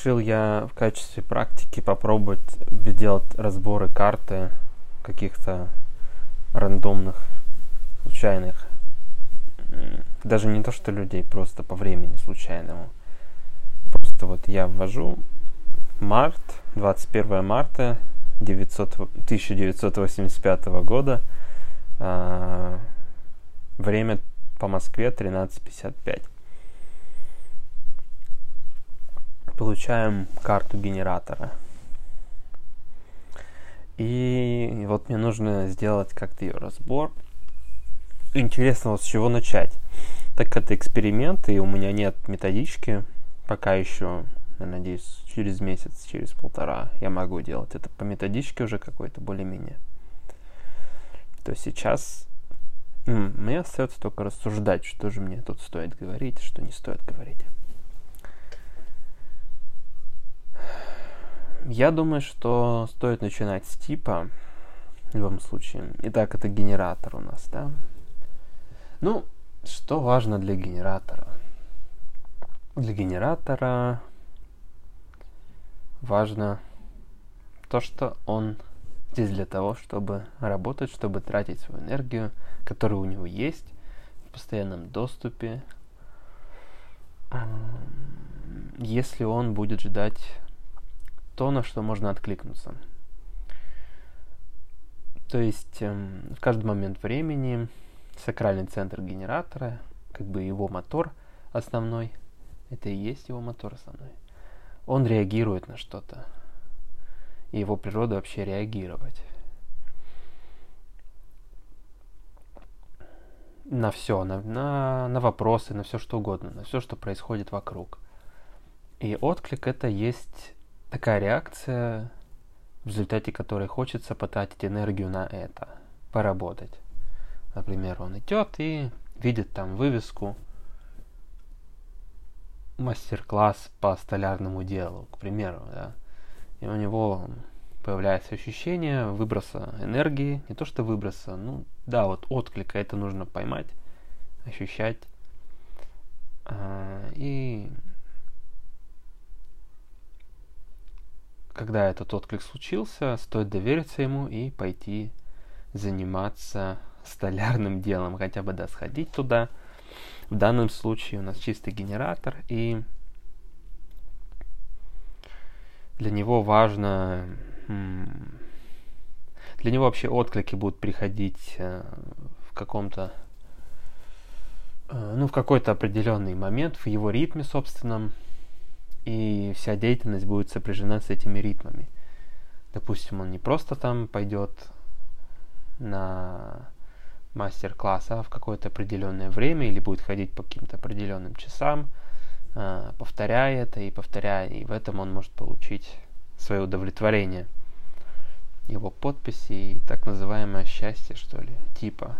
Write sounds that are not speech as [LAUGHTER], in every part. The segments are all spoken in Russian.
решил я в качестве практики попробовать делать разборы карты каких-то рандомных, случайных. Даже не то, что людей, просто по времени случайному. Просто вот я ввожу март, 21 марта 900, 1985 года, э, время по Москве 13.55. Получаем карту генератора. И вот мне нужно сделать как-то ее разбор. Интересно, вот с чего начать. Так это эксперимент, и у меня нет методички. Пока еще, я надеюсь, через месяц, через полтора я могу делать это по методичке уже какой-то более-менее. То сейчас мне остается только рассуждать, что же мне тут стоит говорить, что не стоит говорить. Я думаю, что стоит начинать с типа, в любом случае. Итак, это генератор у нас, да? Ну, что важно для генератора? Для генератора важно то, что он здесь для того, чтобы работать, чтобы тратить свою энергию, которая у него есть, в постоянном доступе, если он будет ждать то, на что можно откликнуться. То есть эм, в каждый момент времени сакральный центр генератора, как бы его мотор основной, это и есть его мотор основной, он реагирует на что-то и его природа вообще реагировать. На все, на, на, на вопросы, на все что угодно, на все, что происходит вокруг. И отклик это есть такая реакция, в результате которой хочется потратить энергию на это, поработать. Например, он идет и видит там вывеску мастер-класс по столярному делу, к примеру, да и у него появляется ощущение выброса энергии, не то что выброса, ну да, вот отклика это нужно поймать, ощущать. А, и когда этот отклик случился, стоит довериться ему и пойти заниматься столярным [LAUGHS] делом, хотя бы да, сходить туда. В данном случае у нас чистый генератор и для него важно... Для него вообще отклики будут приходить э, в каком-то... Э, ну, в какой-то определенный момент, в его ритме собственном, и вся деятельность будет сопряжена с этими ритмами. Допустим, он не просто там пойдет на мастер-класс, а в какое-то определенное время или будет ходить по каким-то определенным часам, а, повторяя это и повторяя, и в этом он может получить свое удовлетворение. Его подписи и так называемое счастье, что ли, типа.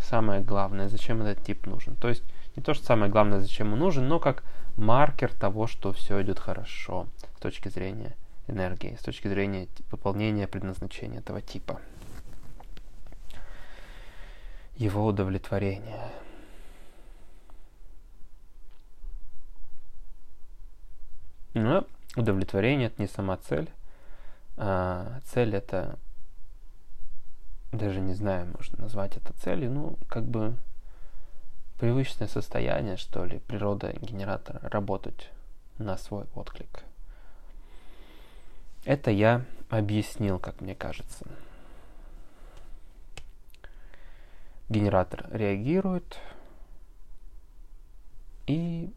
Самое главное, зачем этот тип нужен. То есть не то, что самое главное, зачем он нужен, но как маркер того, что все идет хорошо с точки зрения энергии, с точки зрения выполнения предназначения этого типа. Его удовлетворение. Но удовлетворение это не сама цель. А цель это даже не знаю, можно назвать это целью, ну, как бы привычное состояние, что ли, природа генератора работать на свой отклик. Это я объяснил, как мне кажется. Генератор реагирует и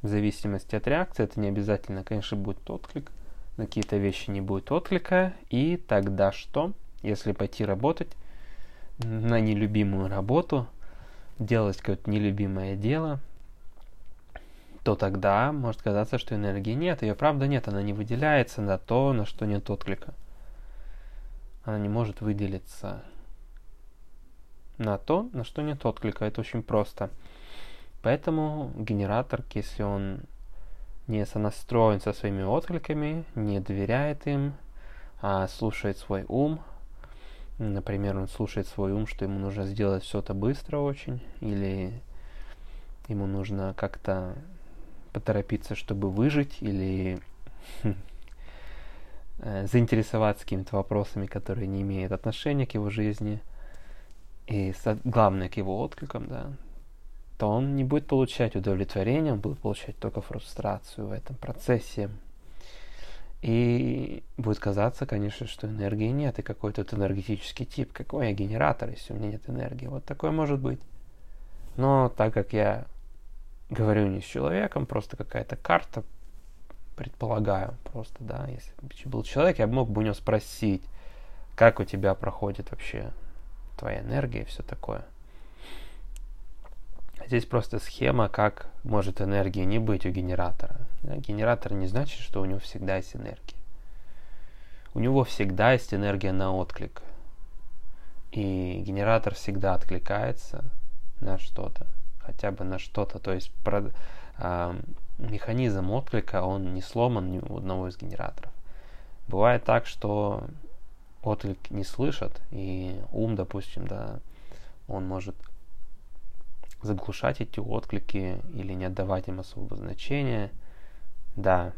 в зависимости от реакции, это не обязательно, конечно, будет отклик, на какие-то вещи не будет отклика, и тогда что? Если пойти работать на нелюбимую работу, делать какое-то нелюбимое дело, то тогда может казаться, что энергии нет. Ее правда нет, она не выделяется на то, на что нет отклика. Она не может выделиться на то, на что нет отклика. Это очень просто. Поэтому генератор, если он не сонастроен со своими откликами, не доверяет им, а слушает свой ум, например, он слушает свой ум, что ему нужно сделать все это быстро очень, или ему нужно как-то поторопиться, чтобы выжить, или [LAUGHS] э, заинтересоваться какими-то вопросами, которые не имеют отношения к его жизни, и главное, к его откликам, да, то он не будет получать удовлетворение, он будет получать только фрустрацию в этом процессе. И будет казаться, конечно, что энергии нет, и какой-то энергетический тип. Какой я генератор, если у меня нет энергии? Вот такое может быть. Но так как я говорю не с человеком, просто какая-то карта, предполагаю, просто, да, если бы был человек, я мог бы у него спросить, как у тебя проходит вообще твоя энергия и все такое. Здесь просто схема, как может энергии не быть у генератора. Генератор не значит, что у него всегда есть энергия. У него всегда есть энергия на отклик. И генератор всегда откликается на что-то. Хотя бы на что-то. То есть про, э, механизм отклика, он не сломан ни у одного из генераторов. Бывает так, что отклик не слышат, и ум, допустим, да, он может заглушать эти отклики или не отдавать им особого значения. Да.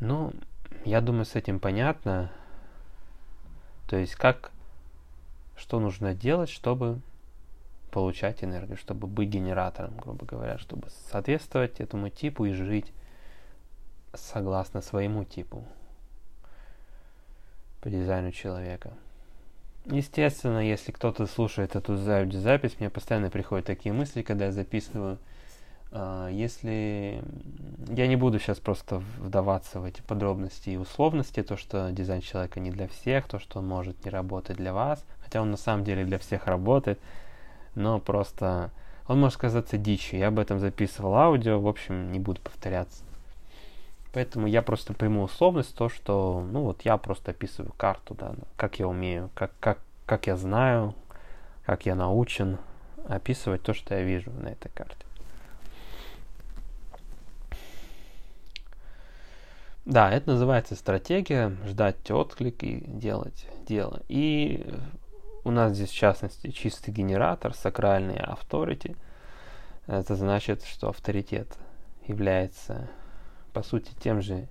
Ну, я думаю, с этим понятно. То есть, как, что нужно делать, чтобы получать энергию, чтобы быть генератором, грубо говоря, чтобы соответствовать этому типу и жить согласно своему типу по дизайну человека. Естественно, если кто-то слушает эту аудиозапись, мне постоянно приходят такие мысли, когда я записываю. А, если я не буду сейчас просто вдаваться в эти подробности и условности, то, что дизайн человека не для всех, то, что он может не работать для вас, хотя он на самом деле для всех работает, но просто он может казаться дичью. Я об этом записывал аудио, в общем, не буду повторяться. Поэтому я просто приму условность, то, что, ну вот я просто описываю карту, да, как я умею, как, как, как я знаю, как я научен описывать то, что я вижу на этой карте. Да, это называется стратегия, ждать отклик и делать дело. И у нас здесь, в частности, чистый генератор, сакральный authority. Это значит, что авторитет является по сути тем же,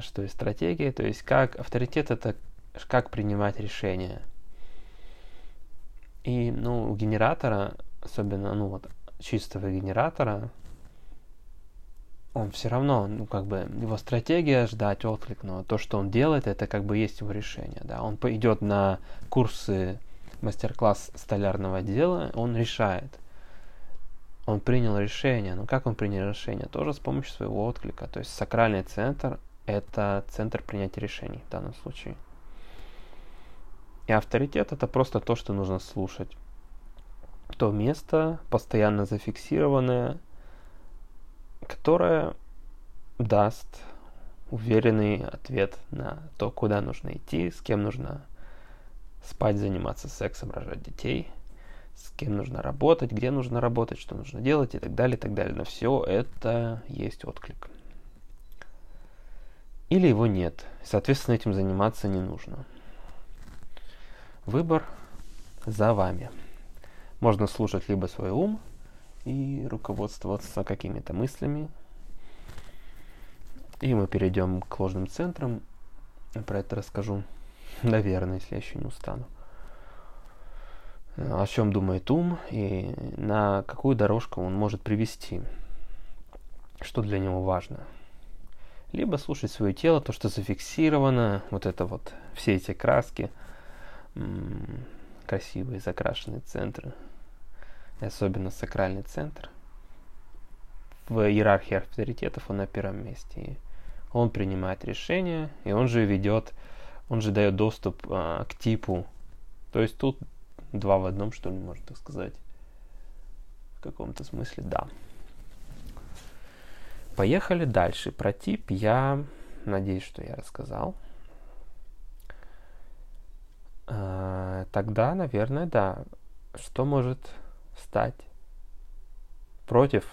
что и стратегия. То есть как авторитет это как принимать решения. И ну, у генератора, особенно ну, вот, чистого генератора, он все равно, ну, как бы, его стратегия ждать отклик, но то, что он делает, это как бы есть его решение, да. Он идет на курсы мастер-класс столярного дела, он решает, он принял решение. Но как он принял решение? Тоже с помощью своего отклика. То есть сакральный центр – это центр принятия решений в данном случае. И авторитет – это просто то, что нужно слушать. То место, постоянно зафиксированное, которое даст уверенный ответ на то, куда нужно идти, с кем нужно спать, заниматься сексом, рожать детей – с кем нужно работать, где нужно работать, что нужно делать и так далее, и так далее. На все это есть отклик. Или его нет. Соответственно, этим заниматься не нужно. Выбор за вами. Можно слушать либо свой ум и руководствоваться какими-то мыслями. И мы перейдем к ложным центрам. Про это расскажу, наверное, если я еще не устану о чем думает ум и на какую дорожку он может привести, что для него важно. Либо слушать свое тело, то, что зафиксировано, вот это вот, все эти краски, красивые закрашенные центры, и особенно сакральный центр. В иерархии авторитетов он на первом месте. И он принимает решения, и он же ведет, он же дает доступ а, к типу. То есть тут Два в одном, что ли, можно так сказать. В каком-то смысле, да. Поехали дальше. Про тип я надеюсь, что я рассказал. А, тогда, наверное, да. Что может стать против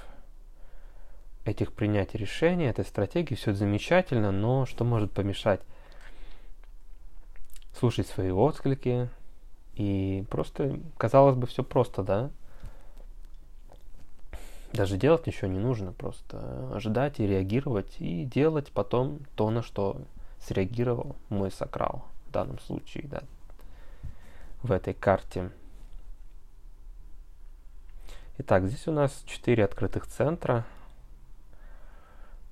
этих принятий решений, этой стратегии, все замечательно, но что может помешать слушать свои отклики, и просто, казалось бы, все просто, да? даже делать ничего не нужно, просто ждать и реагировать, и делать потом то, на что среагировал мой сакрал в данном случае, да, в этой карте. Итак, здесь у нас четыре открытых центра.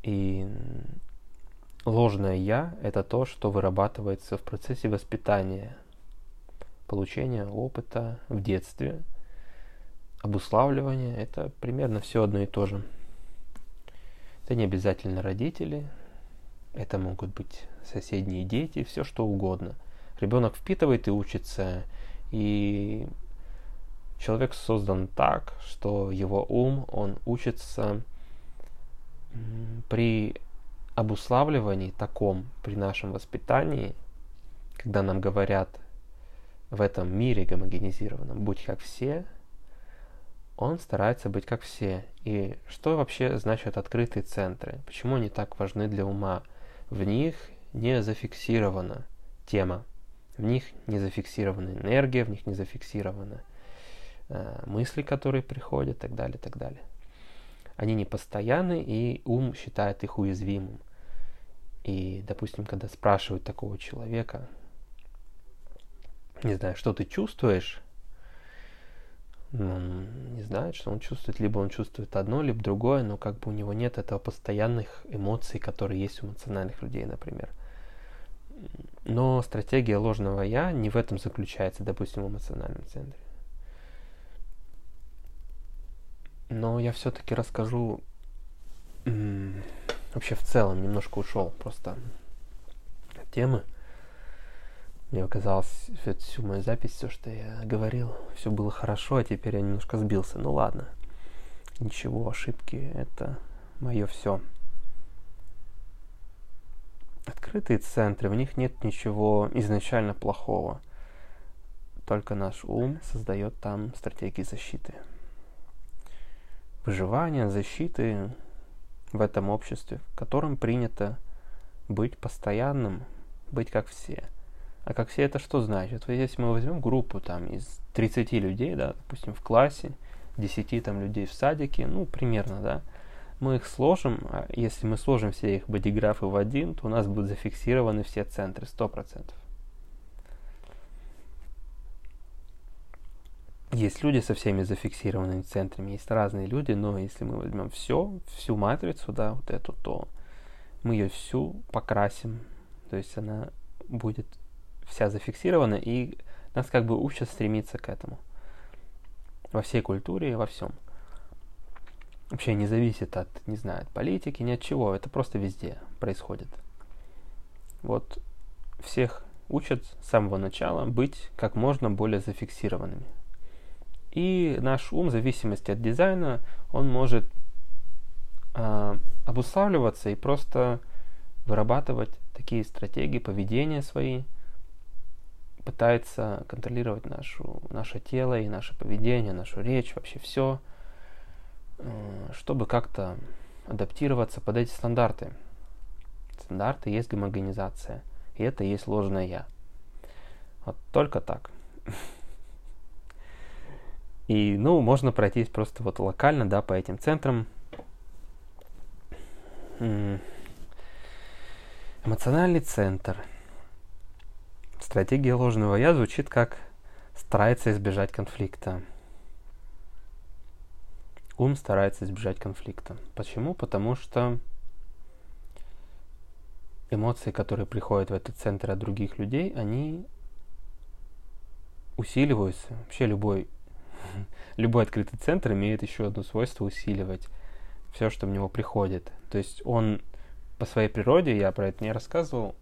И ложное «я» — это то, что вырабатывается в процессе воспитания, получения опыта в детстве. Обуславливание — это примерно все одно и то же. Это не обязательно родители, это могут быть соседние дети, все что угодно. Ребенок впитывает и учится, и человек создан так, что его ум, он учится при обуславливании таком, при нашем воспитании, когда нам говорят в этом мире гомогенизированном, будь как все, он старается быть как все. И что вообще значит открытые центры? Почему они так важны для ума? В них не зафиксирована тема, в них не зафиксирована энергия, в них не зафиксирована э, мысли, которые приходят, так далее, так далее. Они не постоянны, и ум считает их уязвимым. И, допустим, когда спрашивают такого человека, не знаю, что ты чувствуешь, он не знает, что он чувствует, либо он чувствует одно, либо другое, но как бы у него нет этого постоянных эмоций, которые есть у эмоциональных людей, например. Но стратегия ложного я не в этом заключается, допустим, в эмоциональном центре. Но я все-таки расскажу вообще в целом немножко ушел просто от темы. Мне казалось, всю мою запись, все, что я говорил, все было хорошо, а теперь я немножко сбился. Ну ладно, ничего, ошибки, это мое все. Открытые центры, в них нет ничего изначально плохого. Только наш ум создает там стратегии защиты. Выживания, защиты в этом обществе, в котором принято быть постоянным, быть как все – а как все это что значит? Вот если мы возьмем группу там из 30 людей, да, допустим, в классе, 10 там людей в садике, ну, примерно, да, мы их сложим, а если мы сложим все их бодиграфы в один, то у нас будут зафиксированы все центры, 100%. Есть люди со всеми зафиксированными центрами, есть разные люди, но если мы возьмем все, всю матрицу, да, вот эту, то мы ее всю покрасим, то есть она будет вся зафиксирована, и нас как бы учат стремиться к этому. Во всей культуре и во всем. Вообще не зависит от, не знаю, от политики, ни от чего. Это просто везде происходит. Вот всех учат с самого начала быть как можно более зафиксированными. И наш ум, в зависимости от дизайна, он может э, обуславливаться и просто вырабатывать такие стратегии поведения свои – пытается контролировать нашу, наше тело и наше поведение, нашу речь, вообще все, э, чтобы как-то адаптироваться под эти стандарты. Стандарты есть гомогенизация, и это есть ложное я. Вот только так. И, ну, можно пройтись просто вот локально, да, по этим центрам. Эмоциональный центр – Стратегия ложного я звучит как старается избежать конфликта. Ум старается избежать конфликта. Почему? Потому что эмоции, которые приходят в этот центр от других людей, они усиливаются. Вообще любой, [LAUGHS] любой открытый центр имеет еще одно свойство усиливать все, что в него приходит. То есть он по своей природе, я про это не рассказывал,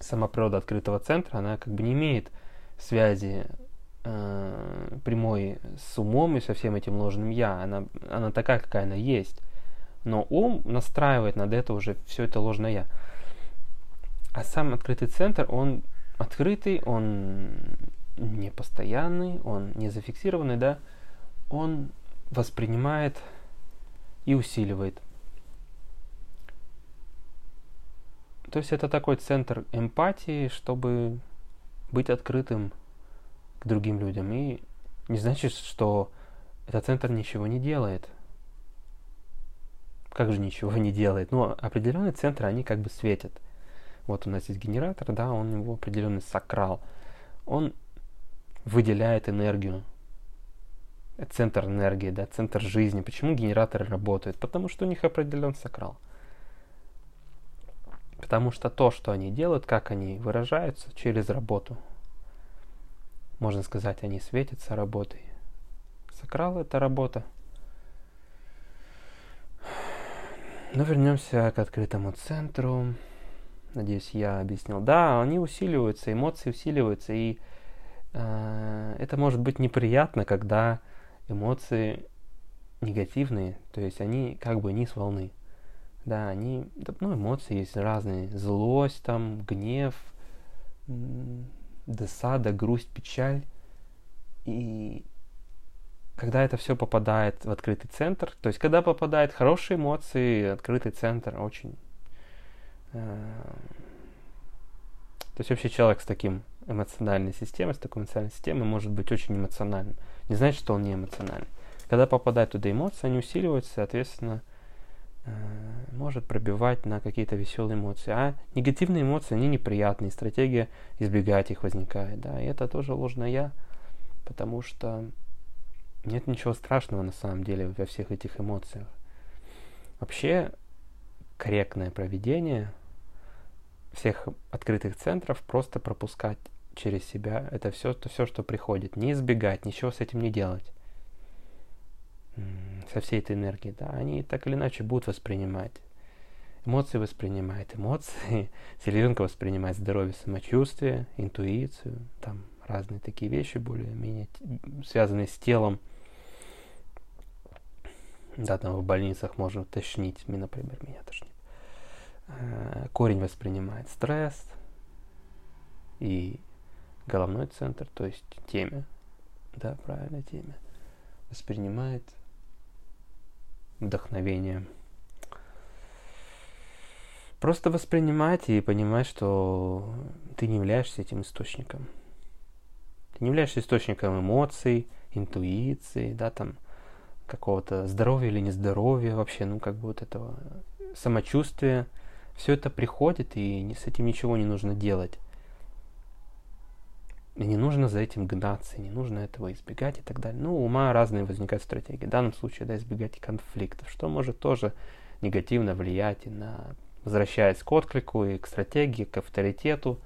сама природа открытого центра, она как бы не имеет связи э, прямой с умом и со всем этим ложным я. Она, она такая, какая она есть. Но ум настраивает над это уже все это ложное я. А сам открытый центр, он открытый, он не постоянный, он не зафиксированный, да, он воспринимает и усиливает То есть это такой центр эмпатии, чтобы быть открытым к другим людям. И не значит, что этот центр ничего не делает. как же ничего не делает? Но определенные центры, они как бы светят. Вот у нас есть генератор, да, он его определенный сакрал. Он выделяет энергию. Центр энергии, да, центр жизни. Почему генераторы работают? Потому что у них определен сакрал. Потому что то, что они делают, как они выражаются через работу. Можно сказать, они светятся работой. Сакрал — это работа. Но вернемся к открытому центру. Надеюсь, я объяснил. Да, они усиливаются, эмоции усиливаются, и э, это может быть неприятно, когда эмоции негативные, то есть они как бы низ волны. Да, они, ну, эмоции есть разные. Злость, там, гнев, досада, грусть, печаль. И когда это все попадает в открытый центр, то есть когда попадают хорошие эмоции, открытый центр очень... Э, то есть вообще человек с таким эмоциональной системой, с такой эмоциональной системой может быть очень эмоциональным. Не значит, что он не эмоциональный. Когда попадают туда эмоции, они усиливаются, соответственно, Э, может пробивать на какие-то веселые эмоции. А негативные эмоции, они неприятные, стратегия избегать их возникает. Да? И это тоже ложное я, потому что нет ничего страшного на самом деле во всех этих эмоциях. Вообще корректное проведение всех открытых центров просто пропускать через себя. Это все, то, все, что приходит. Не избегать, ничего с этим не делать со всей этой энергией, да, они так или иначе будут воспринимать. Эмоции воспринимает эмоции, [LAUGHS] селезенка воспринимает здоровье, самочувствие, интуицию, там разные такие вещи, более-менее связанные с телом. Да, там в больницах можно тошнить, например, меня тошнит. Э, корень воспринимает стресс и головной центр, то есть теме, да, правильно, теме, воспринимает вдохновение. Просто воспринимать и понимать, что ты не являешься этим источником. Ты не являешься источником эмоций, интуиции, да, там, какого-то здоровья или нездоровья вообще, ну, как бы вот этого самочувствия. Все это приходит, и с этим ничего не нужно делать. И не нужно за этим гнаться, не нужно этого избегать и так далее. Ну, у ума разные возникают стратегии. В данном случае, да, избегать конфликтов, что может тоже негативно влиять и на, возвращаясь к отклику и к стратегии, к авторитету.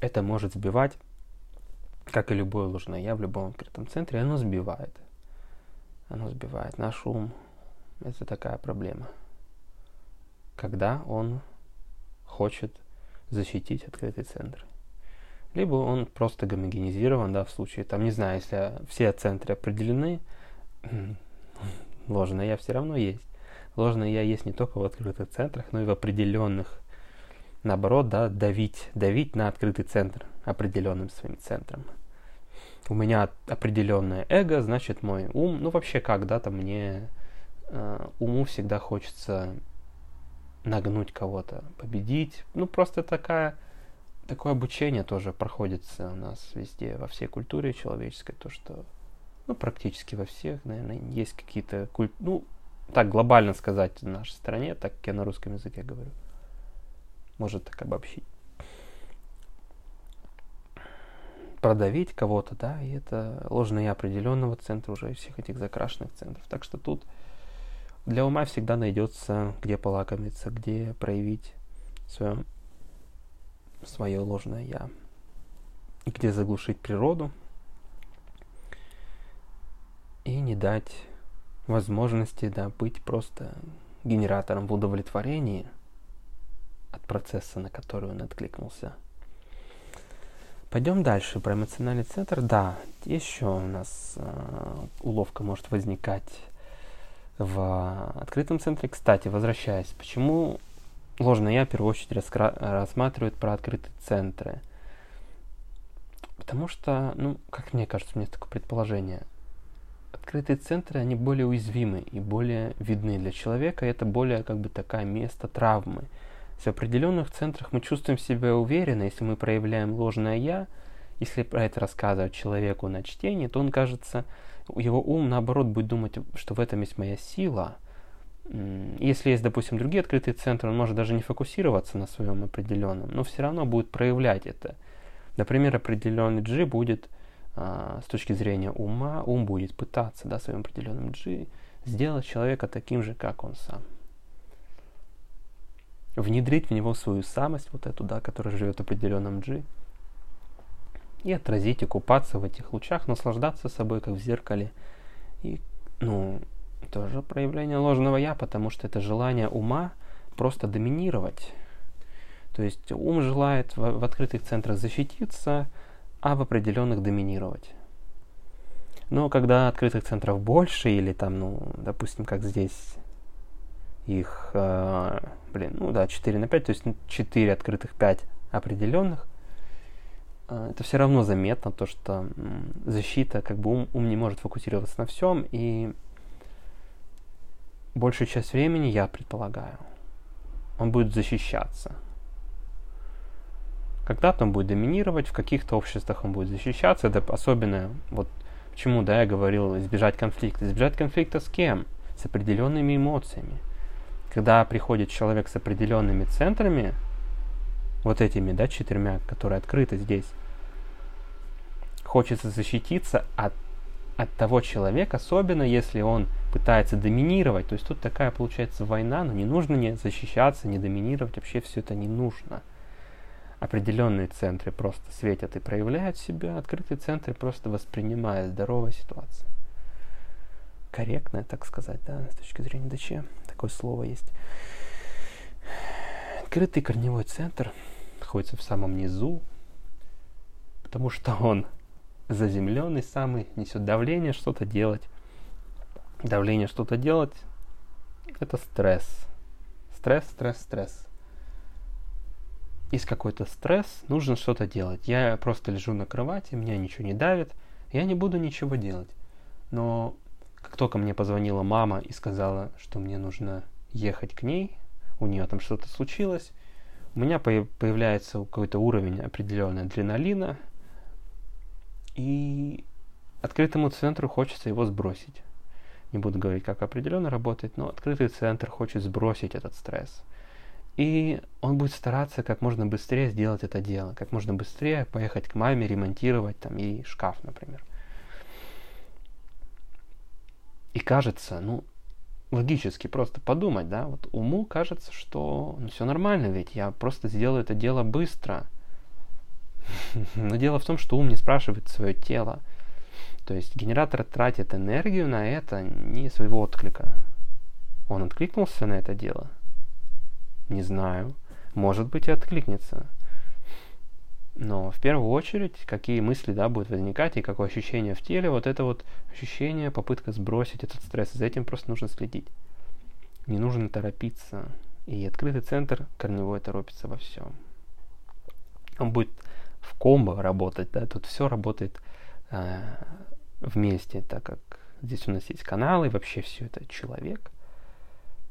Это может сбивать, как и любое ложное я в любом открытом центре, оно сбивает. Оно сбивает наш ум. Это такая проблема. Когда он хочет защитить открытый центр либо он просто гомогенизирован, да, в случае, там, не знаю, если все центры определены, [CLEARS THROAT] ложное я все равно есть. Ложное я есть не только в открытых центрах, но и в определенных. Наоборот, да, давить, давить на открытый центр определенным своим центром. У меня определенное эго, значит мой ум, ну вообще как, да, там мне э, уму всегда хочется нагнуть кого-то, победить. Ну просто такая такое обучение тоже проходится у нас везде, во всей культуре человеческой, то, что, ну, практически во всех, наверное, есть какие-то, куль... ну, так глобально сказать в нашей стране, так как я на русском языке говорю. Может так обобщить. Продавить кого-то, да, и это ложное я определенного центра уже всех этих закрашенных центров. Так что тут для ума всегда найдется, где полакомиться, где проявить свое свое ложное я. И где заглушить природу и не дать возможности да, быть просто генератором в удовлетворении от процесса, на который он откликнулся. Пойдем дальше про эмоциональный центр. Да, еще у нас э, уловка может возникать в открытом центре. Кстати, возвращаясь, почему ложное я в первую очередь раскра- рассматривают про открытые центры. Потому что, ну, как мне кажется, у меня такое предположение. Открытые центры, они более уязвимы и более видны для человека. И это более как бы такая место травмы. В определенных центрах мы чувствуем себя уверенно, если мы проявляем ложное «я», если про это рассказывать человеку на чтении, то он кажется, его ум наоборот будет думать, что в этом есть моя сила – если есть, допустим, другие открытые центры, он может даже не фокусироваться на своем определенном, но все равно будет проявлять это. Например, определенный G будет а, с точки зрения ума, ум будет пытаться да, своим определенным G сделать человека таким же, как он сам. Внедрить в него свою самость, вот эту, да, которая живет в определенном G, и отразить, и купаться в этих лучах, наслаждаться собой, как в зеркале. И, ну, тоже проявление ложного я, потому что это желание ума просто доминировать. То есть ум желает в, в открытых центрах защититься, а в определенных доминировать. Но когда открытых центров больше, или там, ну, допустим, как здесь их, э, блин, ну да, 4 на 5, то есть 4 открытых, 5 определенных, э, это все равно заметно, то, что защита, как бы ум, ум не может фокусироваться на всем, и большую часть времени, я предполагаю, он будет защищаться. Когда-то он будет доминировать, в каких-то обществах он будет защищаться. Это особенно, вот почему, да, я говорил, избежать конфликта. Избежать конфликта с кем? С определенными эмоциями. Когда приходит человек с определенными центрами, вот этими, да, четырьмя, которые открыты здесь, хочется защититься от от того человека, особенно если он пытается доминировать. То есть тут такая получается война, но не нужно не защищаться, не доминировать, вообще все это не нужно. Определенные центры просто светят и проявляют себя, открытые центры просто воспринимают здоровая ситуация. Корректная, так сказать, да, с точки зрения ДЧ. Такое слово есть. Открытый корневой центр находится в самом низу, потому что он заземленный самый, несет давление что-то делать. Давление что-то делать – это стресс. Стресс, стресс, стресс. Есть какой-то стресс, нужно что-то делать. Я просто лежу на кровати, меня ничего не давит, я не буду ничего делать. Но как только мне позвонила мама и сказала, что мне нужно ехать к ней, у нее там что-то случилось, у меня появляется какой-то уровень определенный адреналина, и открытому центру хочется его сбросить. Не буду говорить, как определенно работает, но открытый центр хочет сбросить этот стресс. И он будет стараться как можно быстрее сделать это дело, как можно быстрее поехать к маме, ремонтировать там ей шкаф, например. И кажется, ну, логически просто подумать, да, вот уму кажется, что ну, все нормально, ведь я просто сделаю это дело быстро – но дело в том, что ум не спрашивает свое тело. То есть генератор тратит энергию на это не своего отклика. Он откликнулся на это дело? Не знаю. Может быть и откликнется. Но в первую очередь, какие мысли да, будут возникать и какое ощущение в теле, вот это вот ощущение, попытка сбросить этот стресс. За этим просто нужно следить. Не нужно торопиться. И открытый центр корневой торопится во всем. Он будет в комбо работать, да, тут все работает э, вместе, так как здесь у нас есть каналы, вообще все это человек.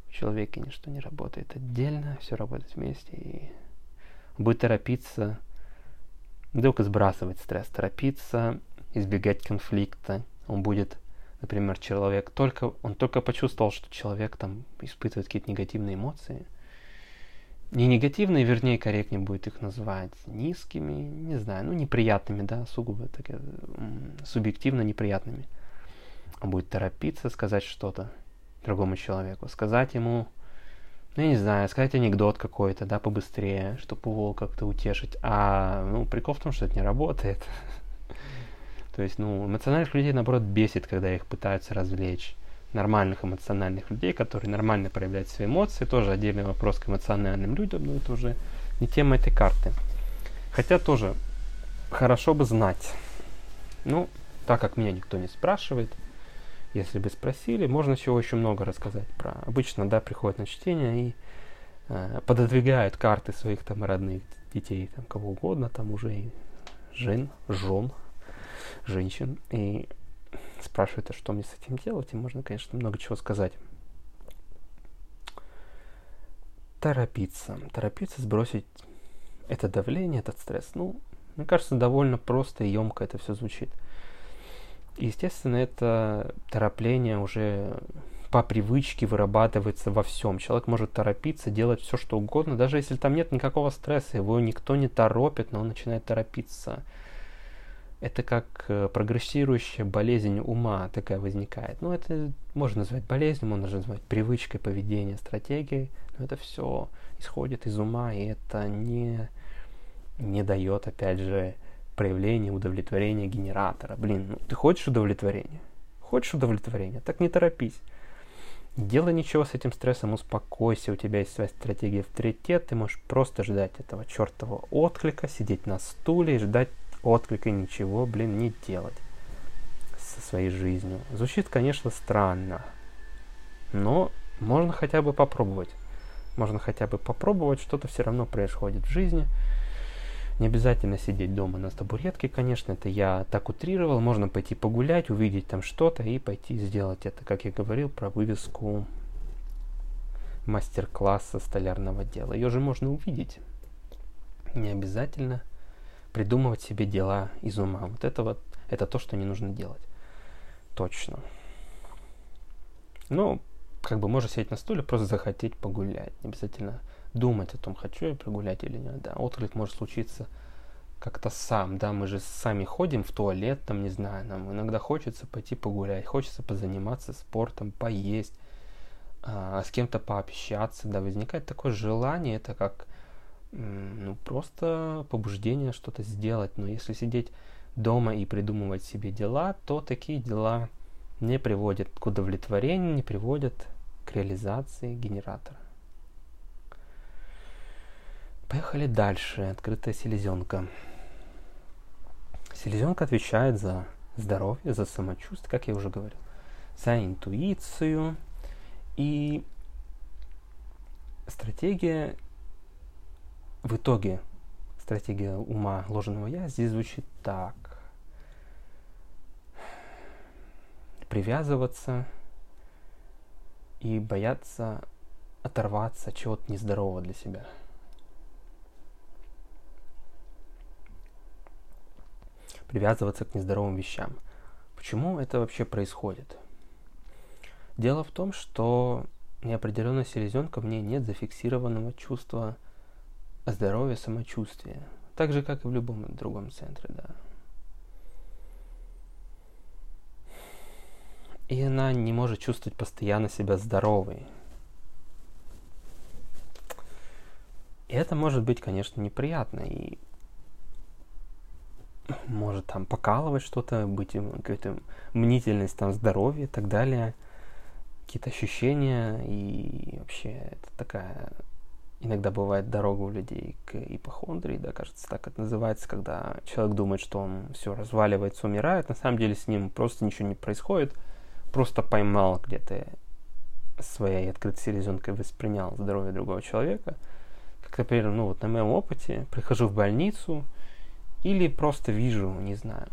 В человеке ничто не работает отдельно, все работает вместе, и будет торопиться, вдруг сбрасывать стресс, торопиться, избегать конфликта. Он будет, например, человек только, он только почувствовал, что человек там испытывает какие-то негативные эмоции – не негативные, вернее, корректнее будет их называть низкими, не знаю, ну, неприятными, да, сугубо так, субъективно неприятными. Он будет торопиться сказать что-то другому человеку, сказать ему, ну, я не знаю, сказать анекдот какой-то, да, побыстрее, чтобы его как-то утешить. А, ну, прикол в том, что это не работает. [LAUGHS] То есть, ну, эмоциональных людей, наоборот, бесит, когда их пытаются развлечь нормальных эмоциональных людей, которые нормально проявляют свои эмоции. Тоже отдельный вопрос к эмоциональным людям, но это уже не тема этой карты. Хотя тоже хорошо бы знать. Ну, так как меня никто не спрашивает, если бы спросили, можно еще много рассказать про. Обычно, да, приходят на чтение и э, пододвигают карты своих там родных детей, там кого угодно, там уже и жен, жен, женщин. И спрашивает, а что мне с этим делать, и можно, конечно, много чего сказать. Торопиться. Торопиться сбросить это давление, этот стресс. Ну, мне кажется, довольно просто и емко это все звучит. Естественно, это торопление уже по привычке вырабатывается во всем. Человек может торопиться, делать все, что угодно, даже если там нет никакого стресса, его никто не торопит, но он начинает торопиться. Это как э, прогрессирующая болезнь ума такая возникает. Ну, это можно назвать болезнью, можно назвать привычкой, поведения, стратегией, но это все исходит из ума, и это не, не дает, опять же, проявления удовлетворения генератора. Блин, ну ты хочешь удовлетворения? Хочешь удовлетворения? Так не торопись. Делай ничего с этим стрессом, успокойся, у тебя есть своя стратегия авторитет, ты можешь просто ждать этого чертового отклика, сидеть на стуле и ждать отклика и ничего, блин, не делать со своей жизнью. Звучит, конечно, странно, но можно хотя бы попробовать. Можно хотя бы попробовать, что-то все равно происходит в жизни. Не обязательно сидеть дома на табуретке, конечно, это я так утрировал. Можно пойти погулять, увидеть там что-то и пойти сделать это, как я говорил, про вывеску мастер-класса столярного дела. Ее же можно увидеть. Не обязательно придумывать себе дела из ума. Вот это вот, это то, что не нужно делать. Точно. Ну, как бы можно сидеть на стуле, просто захотеть погулять. Не обязательно думать о том, хочу я прогулять или нет. Да, отклик может случиться как-то сам, да, мы же сами ходим в туалет, там, не знаю, нам иногда хочется пойти погулять, хочется позаниматься спортом, поесть, а, с кем-то пообщаться, да, возникает такое желание, это как, ну, просто побуждение что-то сделать, но если сидеть дома и придумывать себе дела, то такие дела не приводят к удовлетворению, не приводят к реализации генератора. Поехали дальше. Открытая селезенка. Селезенка отвечает за здоровье, за самочувствие, как я уже говорил, за интуицию. И стратегия в итоге, стратегия ума ложного я здесь звучит так. Привязываться и бояться оторваться от чего-то нездорового для себя – привязываться к нездоровым вещам. Почему это вообще происходит? Дело в том, что неопределенная селезенка в ней нет зафиксированного чувства здоровья, самочувствия. Так же, как и в любом другом центре, да. И она не может чувствовать постоянно себя здоровой. И это может быть, конечно, неприятно. И может там покалывать что-то, быть какая-то мнительность, там здоровье и так далее, какие-то ощущения и вообще это такая иногда бывает дорога у людей к ипохондрии, да, кажется, так это называется, когда человек думает, что он все разваливается, умирает, на самом деле с ним просто ничего не происходит, просто поймал где-то своей открытой селезенкой воспринял здоровье другого человека. Как, например, ну вот на моем опыте, прихожу в больницу, или просто вижу, не знаю,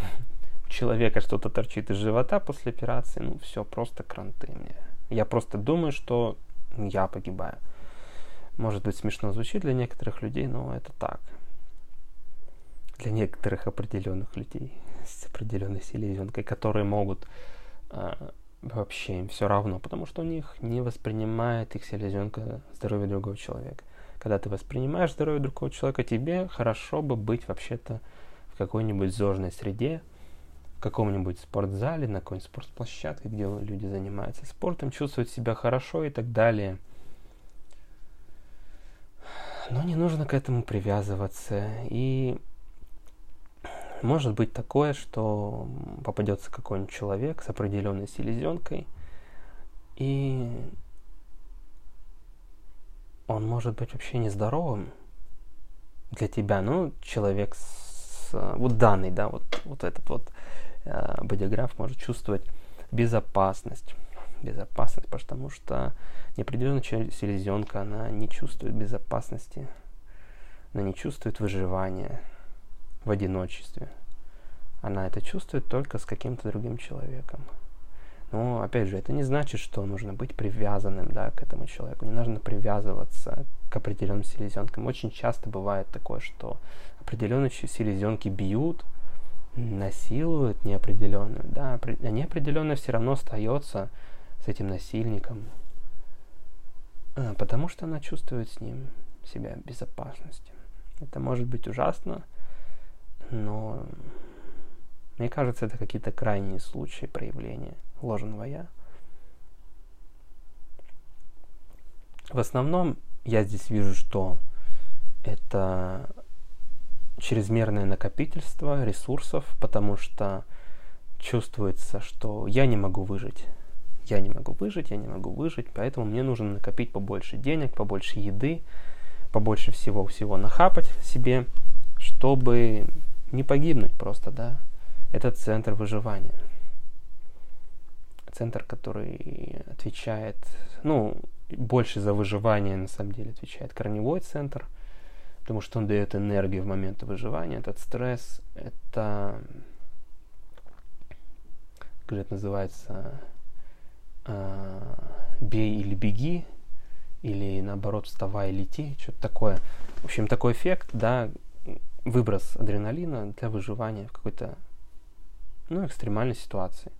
[LAUGHS] у человека что-то торчит из живота после операции, ну все, просто кранты мне. Я просто думаю, что я погибаю. Может быть смешно звучит для некоторых людей, но это так. Для некоторых определенных людей с определенной селезенкой, которые могут э, вообще им все равно, потому что у них не воспринимает их селезенка здоровье другого человека когда ты воспринимаешь здоровье другого человека, тебе хорошо бы быть вообще-то в какой-нибудь зожной среде, в каком-нибудь спортзале, на какой-нибудь спортплощадке, где люди занимаются спортом, чувствуют себя хорошо и так далее. Но не нужно к этому привязываться. И может быть такое, что попадется какой-нибудь человек с определенной селезенкой, и он может быть вообще нездоровым для тебя. Ну, человек с... Вот данный, да, вот, вот этот вот э, бодиграф может чувствовать безопасность. Безопасность, потому что неопределенная селезенка, она не чувствует безопасности. Она не чувствует выживания в одиночестве. Она это чувствует только с каким-то другим человеком. Но, опять же, это не значит, что нужно быть привязанным да, к этому человеку. Не нужно привязываться к определенным селезенкам. Очень часто бывает такое, что определенные селезенки бьют, насилуют неопределенную. Да, а неопределенная все равно остается с этим насильником, а, потому что она чувствует с ним себя в безопасности. Это может быть ужасно, но мне кажется, это какие-то крайние случаи проявления ложного «я». В основном я здесь вижу, что это чрезмерное накопительство ресурсов, потому что чувствуется, что я не могу выжить. Я не могу выжить, я не могу выжить, поэтому мне нужно накопить побольше денег, побольше еды, побольше всего-всего нахапать себе, чтобы не погибнуть просто, да. Это центр выживания. Центр, который отвечает, ну, больше за выживание на самом деле отвечает корневой центр, потому что он дает энергию в момент выживания, этот стресс, это, как же это называется, бей или беги, или наоборот вставай и лети, что-то такое. В общем, такой эффект, да, выброс адреналина для выживания в какой-то, ну, экстремальной ситуации.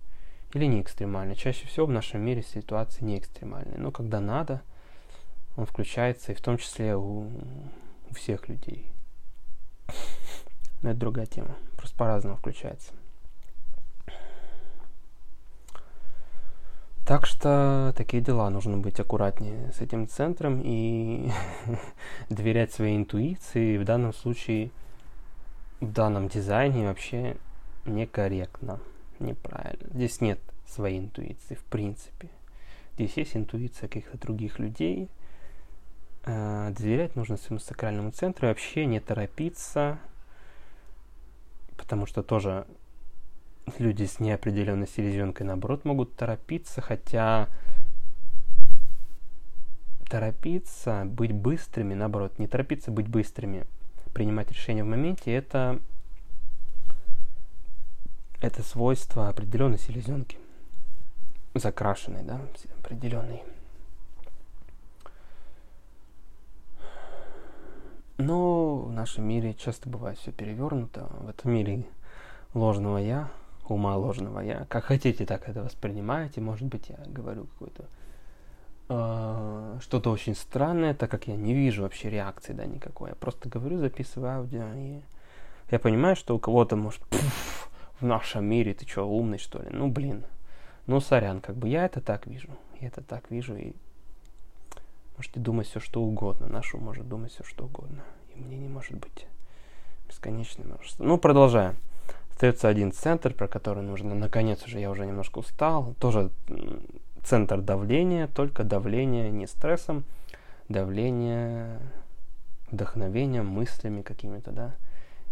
Или не экстремальной. Чаще всего в нашем мире ситуации не экстремальные. Но когда надо, он включается, и в том числе у, у всех людей. Но это другая тема. Просто по-разному включается. Так что такие дела. Нужно быть аккуратнее с этим центром и [LAUGHS] доверять своей интуиции. В данном случае, в данном дизайне вообще некорректно, неправильно. Здесь нет своей интуиции в принципе. Здесь есть интуиция каких-то других людей. Э, доверять нужно своему сакральному центру и вообще не торопиться, потому что тоже люди с неопределенной селезенкой, наоборот, могут торопиться, хотя торопиться, быть быстрыми, наоборот, не торопиться, быть быстрыми, принимать решения в моменте, это, это свойство определенной селезенки, закрашенной, да, определенной. Но в нашем мире часто бывает все перевернуто. В этом мире ложного я, ума ложного я. Как хотите, так это воспринимаете. Может быть, я говорю какое-то э, что-то очень странное, так как я не вижу вообще реакции, да, никакой. Я просто говорю, записываю аудио, и я понимаю, что у кого-то может в нашем мире ты что, умный, что ли? Ну, блин. Ну, сорян, как бы я это так вижу. Я это так вижу, и можете думать все, что угодно. Нашу может думать все, что угодно. И мне не может быть бесконечное множество. Ну, продолжаем. Остается один центр, про который нужно, наконец уже, я уже немножко устал. Тоже центр давления, только давление не стрессом, давление вдохновением, мыслями какими-то, да.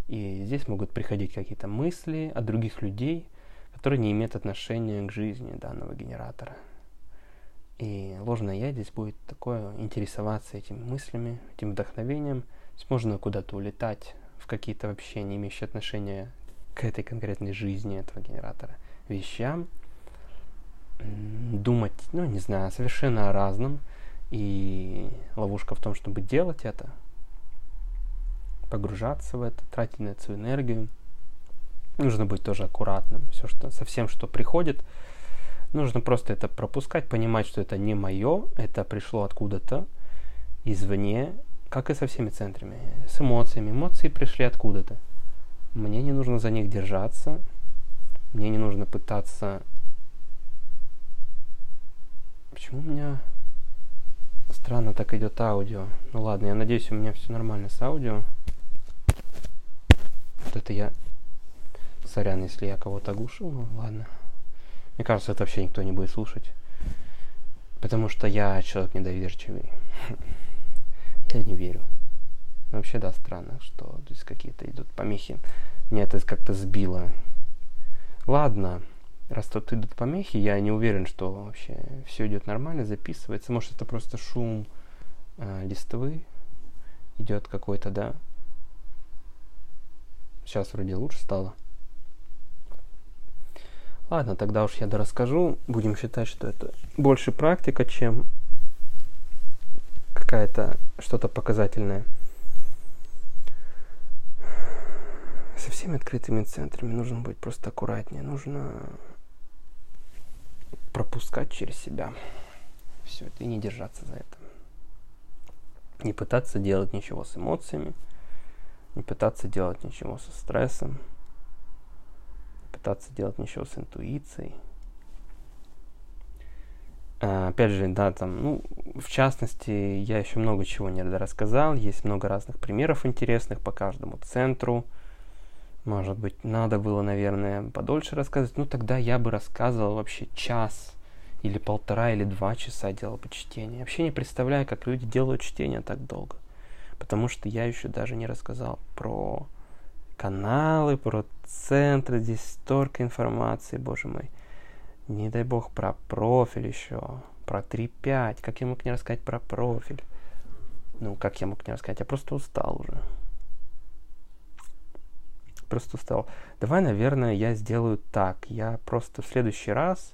И здесь могут приходить какие-то мысли от других людей, которые не имеют отношения к жизни данного генератора. И ложное я здесь будет такое интересоваться этими мыслями, этим вдохновением. Здесь можно куда-то улетать в какие-то вообще не имеющие отношения к этой конкретной жизни этого генератора вещам, думать, ну, не знаю, совершенно о разном. И ловушка в том, чтобы делать это, погружаться в это, тратить на эту энергию. Нужно быть тоже аккуратным. Все, что, со всем, что приходит, нужно просто это пропускать, понимать, что это не мое, это пришло откуда-то извне, как и со всеми центрами, с эмоциями. Эмоции пришли откуда-то. Мне не нужно за них держаться. Мне не нужно пытаться... Почему у меня странно так идет аудио? Ну ладно, я надеюсь, у меня все нормально с аудио. Вот это я... Сорян, если я кого-то оглушил, ну ладно. Мне кажется, это вообще никто не будет слушать. Потому что я человек недоверчивый. [LAUGHS] я не верю. Вообще, да, странно, что здесь какие-то идут помехи. Меня это как-то сбило. Ладно, раз тут идут помехи, я не уверен, что вообще все идет нормально, записывается. Может, это просто шум э, листвы идет какой-то, да? Сейчас вроде лучше стало. Ладно, тогда уж я расскажу. Будем считать, что это больше практика, чем какая-то что-то показательное. Со всеми открытыми центрами нужно быть просто аккуратнее. Нужно пропускать через себя все это и не держаться за это. Не пытаться делать ничего с эмоциями, не пытаться делать ничего со стрессом, не пытаться делать ничего с интуицией. А, опять же, да, там, ну, в частности, я еще много чего не рассказал, есть много разных примеров интересных по каждому центру. Может быть, надо было, наверное, подольше рассказывать. Ну, тогда я бы рассказывал вообще час или полтора, или два часа делал бы чтение. Вообще не представляю, как люди делают чтение так долго. Потому что я еще даже не рассказал про каналы, про центры, здесь столько информации, боже мой. Не дай бог про профиль еще, про 3.5. Как я мог не рассказать про профиль? Ну, как я мог не рассказать? Я просто устал уже. Просто устал. Давай, наверное, я сделаю так. Я просто в следующий раз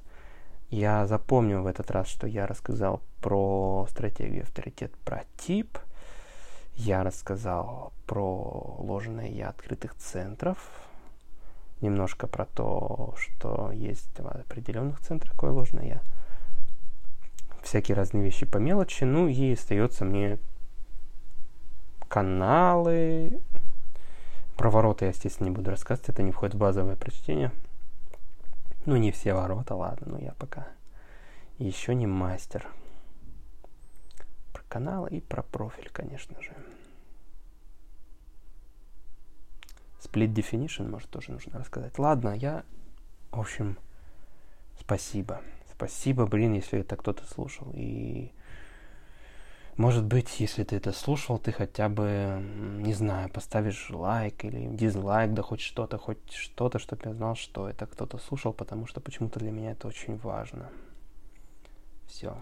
я запомню в этот раз, что я рассказал про стратегию авторитет, про тип. Я рассказал про ложное я открытых центров. Немножко про то, что есть в определенных центрах такое ложное я. Всякие разные вещи по мелочи. Ну и остается мне каналы. Про ворота я, естественно, не буду рассказывать. Это не входит в базовое прочтение. Ну, не все ворота, ладно, но я пока еще не мастер. Про канал и про профиль, конечно же. Split definition, может, тоже нужно рассказать. Ладно, я, в общем, спасибо. Спасибо, блин, если это кто-то слушал. И может быть, если ты это слушал, ты хотя бы, не знаю, поставишь лайк или дизлайк, да хоть что-то, хоть что-то, чтобы я знал, что это кто-то слушал, потому что почему-то для меня это очень важно. Все.